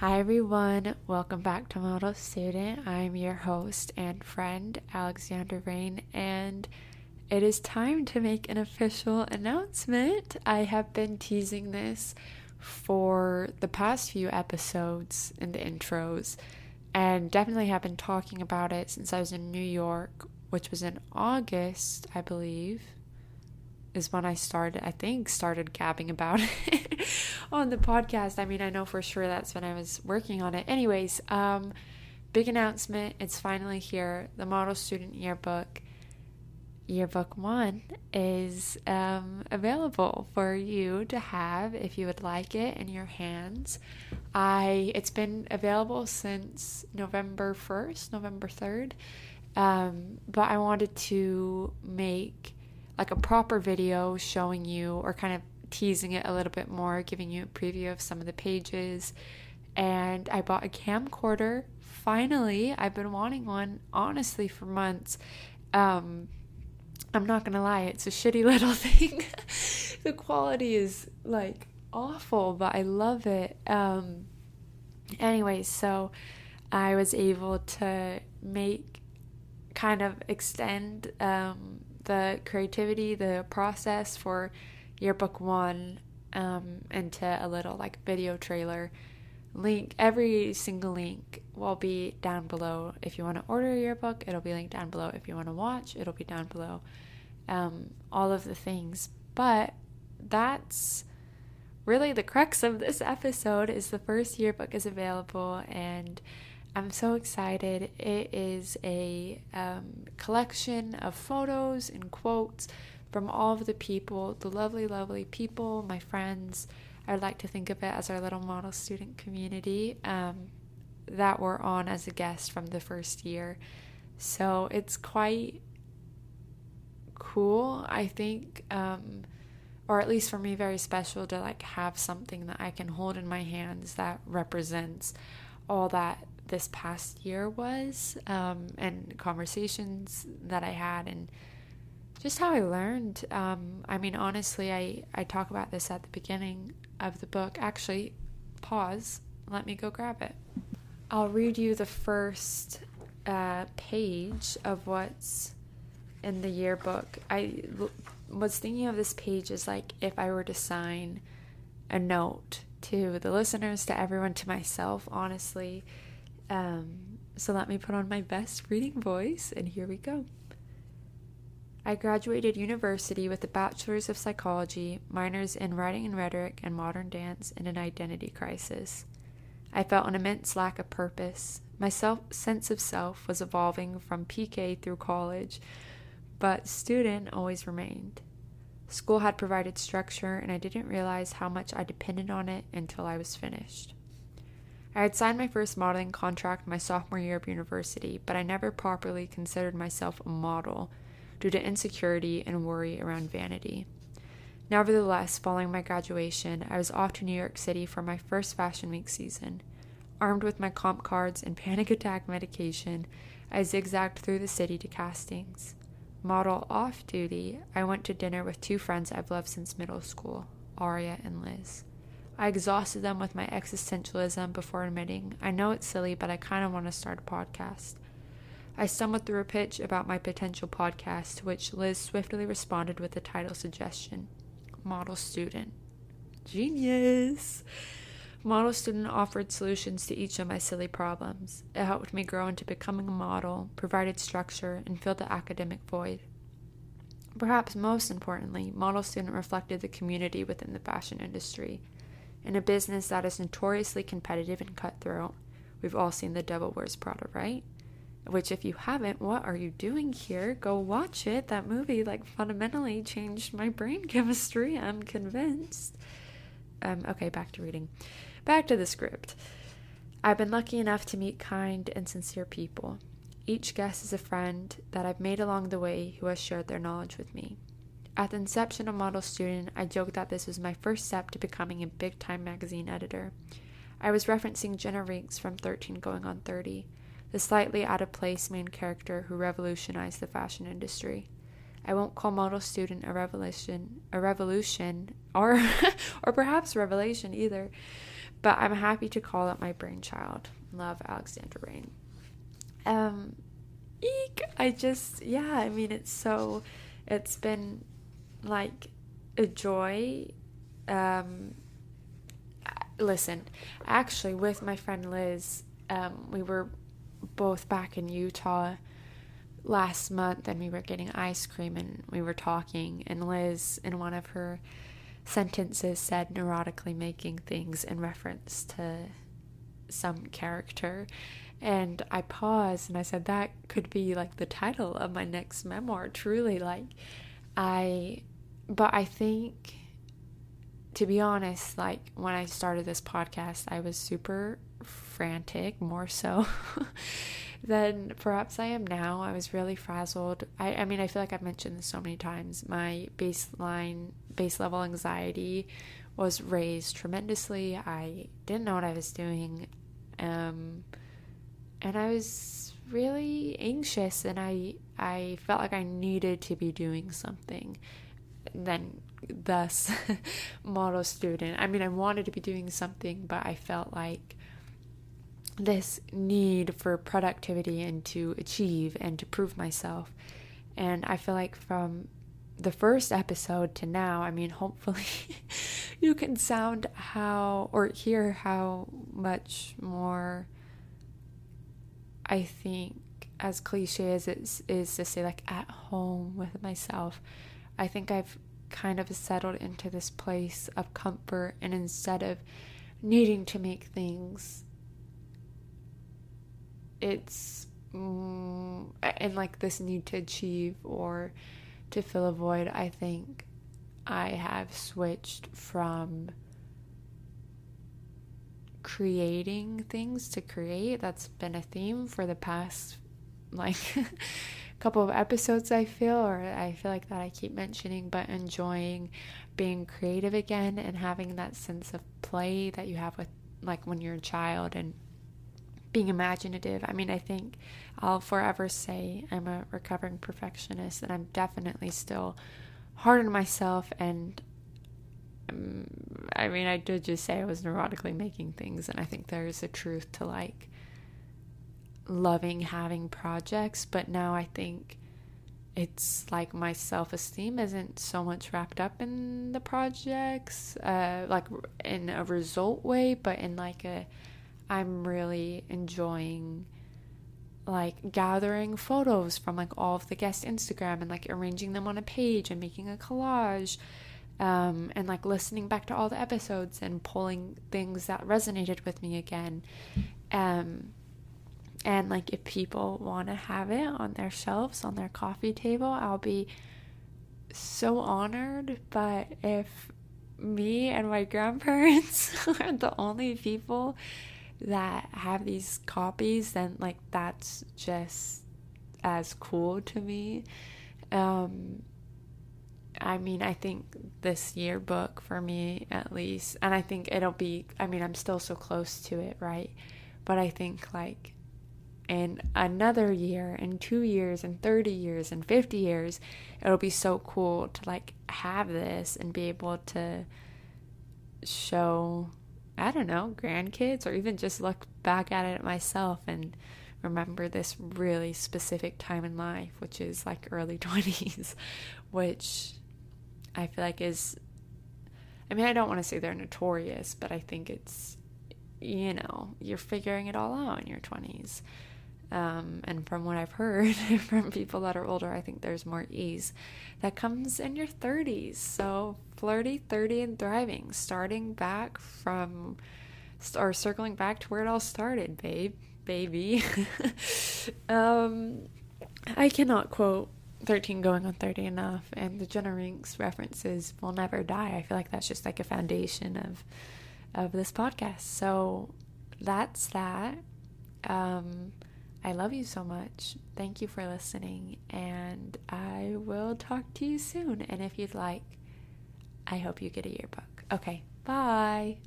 Hi everyone, welcome back to Model Student. I'm your host and friend, Alexandra Rain, and it is time to make an official announcement. I have been teasing this for the past few episodes in the intros, and definitely have been talking about it since I was in New York, which was in August, I believe is when I started, I think, started gabbing about it on the podcast. I mean, I know for sure that's when I was working on it. Anyways, um, big announcement. It's finally here. The Model Student Yearbook, Yearbook 1, is um, available for you to have if you would like it in your hands. I It's been available since November 1st, November 3rd. Um, but I wanted to make like a proper video showing you or kind of teasing it a little bit more, giving you a preview of some of the pages. And I bought a camcorder. Finally, I've been wanting one honestly for months. Um, I'm not gonna lie, it's a shitty little thing. the quality is like awful, but I love it. Um, anyway, so I was able to make kind of extend um, the creativity, the process for yearbook one um, into a little like video trailer. Link every single link will be down below. If you want to order a yearbook, it'll be linked down below. If you want to watch, it'll be down below. Um, all of the things, but that's really the crux of this episode. Is the first yearbook is available and I'm so excited. It is a um, collection of photos and quotes from all of the people, the lovely, lovely people, my friends. I'd like to think of it as our little model student community um, that were on as a guest from the first year. So it's quite cool, I think, um, or at least for me, very special to like have something that I can hold in my hands that represents all that this past year was um, and conversations that I had and just how I learned. Um, I mean, honestly, I, I talk about this at the beginning of the book. Actually, pause. Let me go grab it. I'll read you the first uh, page of what's in the yearbook. I l- was thinking of this page as like if I were to sign a note to the listeners, to everyone, to myself, honestly. Um, so let me put on my best reading voice, and here we go. I graduated university with a bachelor's of psychology, minors in writing and rhetoric and modern dance, and an identity crisis. I felt an immense lack of purpose. My self, sense of self was evolving from PK through college, but student always remained. School had provided structure, and I didn't realize how much I depended on it until I was finished. I had signed my first modeling contract my sophomore year of university, but I never properly considered myself a model due to insecurity and worry around vanity. Nevertheless, following my graduation, I was off to New York City for my first Fashion Week season. Armed with my comp cards and panic attack medication, I zigzagged through the city to castings. Model off duty, I went to dinner with two friends I've loved since middle school, Aria and Liz. I exhausted them with my existentialism before admitting, I know it's silly, but I kind of want to start a podcast. I stumbled through a pitch about my potential podcast, to which Liz swiftly responded with a title suggestion Model Student. Genius! Model Student offered solutions to each of my silly problems. It helped me grow into becoming a model, provided structure, and filled the academic void. Perhaps most importantly, Model Student reflected the community within the fashion industry in a business that is notoriously competitive and cutthroat. We've all seen The Devil Wears Prada, right? Which, if you haven't, what are you doing here? Go watch it. That movie, like, fundamentally changed my brain chemistry. I'm convinced. Um, okay, back to reading. Back to the script. I've been lucky enough to meet kind and sincere people. Each guest is a friend that I've made along the way who has shared their knowledge with me. At the inception of Model Student, I joked that this was my first step to becoming a big time magazine editor. I was referencing Jenna Rinks from 13 Going on 30, the slightly out of place main character who revolutionized the fashion industry. I won't call Model Student a revolution, a revolution, or or perhaps revelation either, but I'm happy to call it my brainchild. Love Alexandra Rain. Um, eek! I just, yeah, I mean, it's so, it's been like a joy. Um, listen, actually, with my friend Liz, um, we were both back in Utah last month and we were getting ice cream and we were talking and Liz in one of her sentences said neurotically making things in reference to some character. And I paused and I said that could be like the title of my next memoir truly. Like I but I think to be honest like when I started this podcast I was super frantic more so than perhaps I am now. I was really frazzled. I, I mean, I feel like I've mentioned this so many times. My baseline, base level anxiety was raised tremendously. I didn't know what I was doing. Um, and I was really anxious and I I felt like I needed to be doing something. then thus model student. I mean I wanted to be doing something but I felt like this need for productivity and to achieve and to prove myself. And I feel like from the first episode to now, I mean, hopefully you can sound how or hear how much more I think, as cliche as it is to say, like at home with myself, I think I've kind of settled into this place of comfort and instead of needing to make things it's mm, and like this need to achieve or to fill a void i think i have switched from creating things to create. That's been a theme for the past like couple of episodes i feel or i feel like that i keep mentioning but enjoying being creative again and having that sense of play that you have with like when you're a child and being imaginative. I mean, I think I'll forever say I'm a recovering perfectionist and I'm definitely still hard on myself. And um, I mean, I did just say I was neurotically making things, and I think there's a truth to like loving having projects, but now I think it's like my self esteem isn't so much wrapped up in the projects, uh, like in a result way, but in like a I'm really enjoying like gathering photos from like all of the guest Instagram and like arranging them on a page and making a collage um, and like listening back to all the episodes and pulling things that resonated with me again. Um, and like if people want to have it on their shelves, on their coffee table, I'll be so honored. But if me and my grandparents are the only people that have these copies, then like that's just as cool to me. Um, I mean, I think this yearbook for me at least, and I think it'll be, I mean, I'm still so close to it, right? But I think like in another year, in two years, in 30 years, in 50 years, it'll be so cool to like have this and be able to show I don't know, grandkids, or even just look back at it myself and remember this really specific time in life, which is like early 20s, which I feel like is, I mean, I don't want to say they're notorious, but I think it's, you know, you're figuring it all out in your 20s. Um, and from what I've heard from people that are older, I think there's more ease that comes in your 30s. So, flirty, 30, and thriving, starting back from, or circling back to where it all started, babe, baby. um, I cannot quote 13 going on 30 enough, and the Jenna Rinks references will never die. I feel like that's just like a foundation of of this podcast. So, that's that. Um, I love you so much. Thank you for listening, and I will talk to you soon. And if you'd like, I hope you get a yearbook. Okay, bye.